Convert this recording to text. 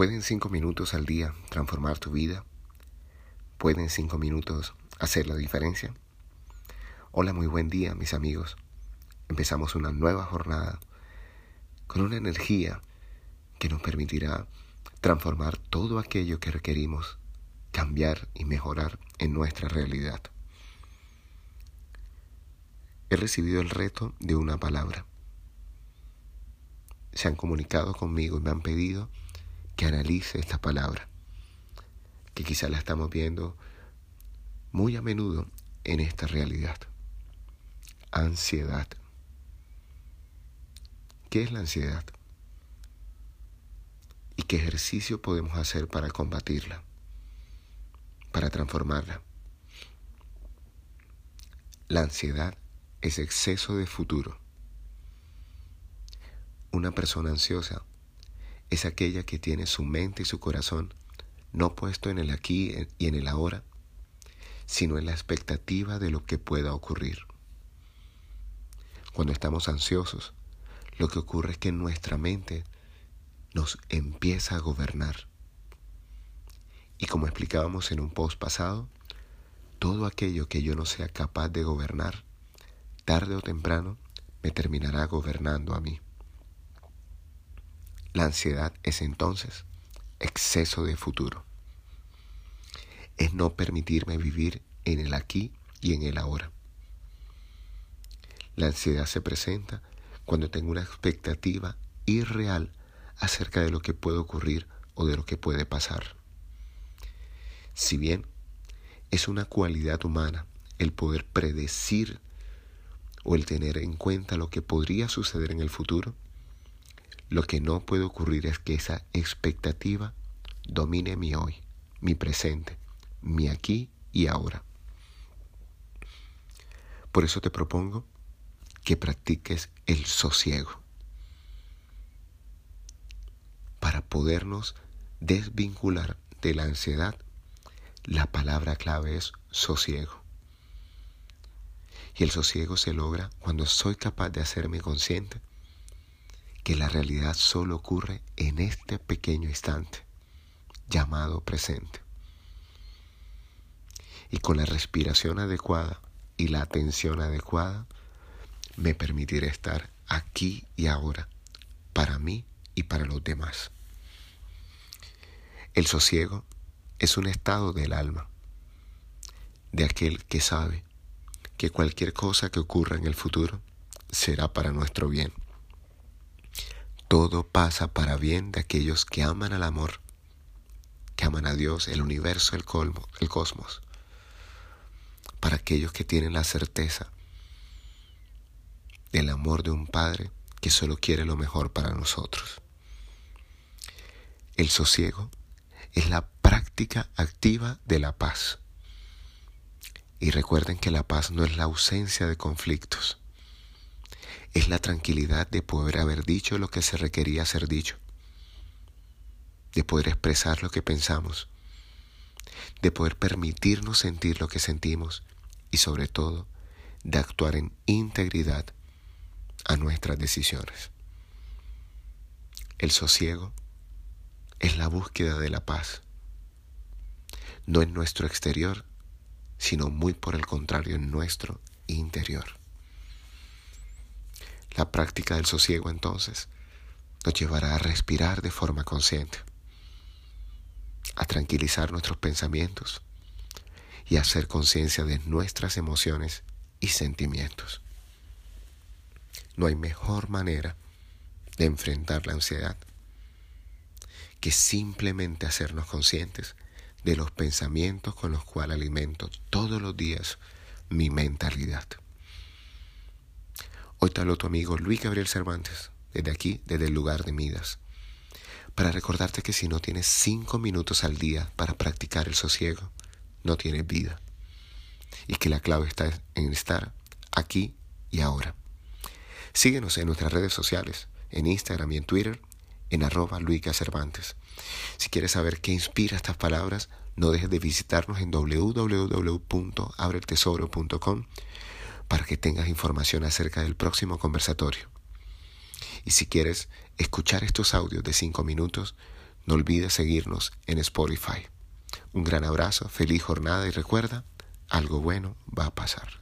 ¿Pueden cinco minutos al día transformar tu vida? ¿Pueden cinco minutos hacer la diferencia? Hola, muy buen día mis amigos. Empezamos una nueva jornada con una energía que nos permitirá transformar todo aquello que requerimos cambiar y mejorar en nuestra realidad. He recibido el reto de una palabra. Se han comunicado conmigo y me han pedido que analice esta palabra, que quizá la estamos viendo muy a menudo en esta realidad. Ansiedad. ¿Qué es la ansiedad? ¿Y qué ejercicio podemos hacer para combatirla? Para transformarla. La ansiedad es exceso de futuro. Una persona ansiosa es aquella que tiene su mente y su corazón no puesto en el aquí y en el ahora, sino en la expectativa de lo que pueda ocurrir. Cuando estamos ansiosos, lo que ocurre es que nuestra mente nos empieza a gobernar. Y como explicábamos en un post pasado, todo aquello que yo no sea capaz de gobernar, tarde o temprano, me terminará gobernando a mí. La ansiedad es entonces exceso de futuro. Es no permitirme vivir en el aquí y en el ahora. La ansiedad se presenta cuando tengo una expectativa irreal acerca de lo que puede ocurrir o de lo que puede pasar. Si bien es una cualidad humana el poder predecir o el tener en cuenta lo que podría suceder en el futuro, lo que no puede ocurrir es que esa expectativa domine mi hoy, mi presente, mi aquí y ahora. Por eso te propongo que practiques el sosiego para podernos desvincular de la ansiedad. La palabra clave es sosiego. Y el sosiego se logra cuando soy capaz de hacerme consciente que la realidad solo ocurre en este pequeño instante llamado presente. Y con la respiración adecuada y la atención adecuada, me permitiré estar aquí y ahora, para mí y para los demás. El sosiego es un estado del alma, de aquel que sabe que cualquier cosa que ocurra en el futuro será para nuestro bien. Todo pasa para bien de aquellos que aman al amor, que aman a Dios, el universo, el, colmo, el cosmos. Para aquellos que tienen la certeza del amor de un Padre que solo quiere lo mejor para nosotros. El sosiego es la práctica activa de la paz. Y recuerden que la paz no es la ausencia de conflictos, es la tranquilidad de poder haber dicho lo que se requería ser dicho, de poder expresar lo que pensamos, de poder permitirnos sentir lo que sentimos y sobre todo de actuar en integridad a nuestras decisiones. El sosiego es la búsqueda de la paz, no en nuestro exterior, sino muy por el contrario en nuestro interior. La práctica del sosiego entonces nos llevará a respirar de forma consciente, a tranquilizar nuestros pensamientos y a hacer conciencia de nuestras emociones y sentimientos. No hay mejor manera de enfrentar la ansiedad que simplemente hacernos conscientes de los pensamientos con los cuales alimento todos los días mi mentalidad. Hoy te tu amigo Luis Gabriel Cervantes, desde aquí, desde el lugar de Midas, para recordarte que si no tienes cinco minutos al día para practicar el sosiego, no tienes vida. Y que la clave está en estar aquí y ahora. Síguenos en nuestras redes sociales, en Instagram y en Twitter, en arroba Luica Cervantes. Si quieres saber qué inspira estas palabras, no dejes de visitarnos en www.abretesoro.com para que tengas información acerca del próximo conversatorio. Y si quieres escuchar estos audios de 5 minutos, No olvides seguirnos en Spotify. Un gran abrazo, feliz jornada y recuerda, algo bueno va a pasar.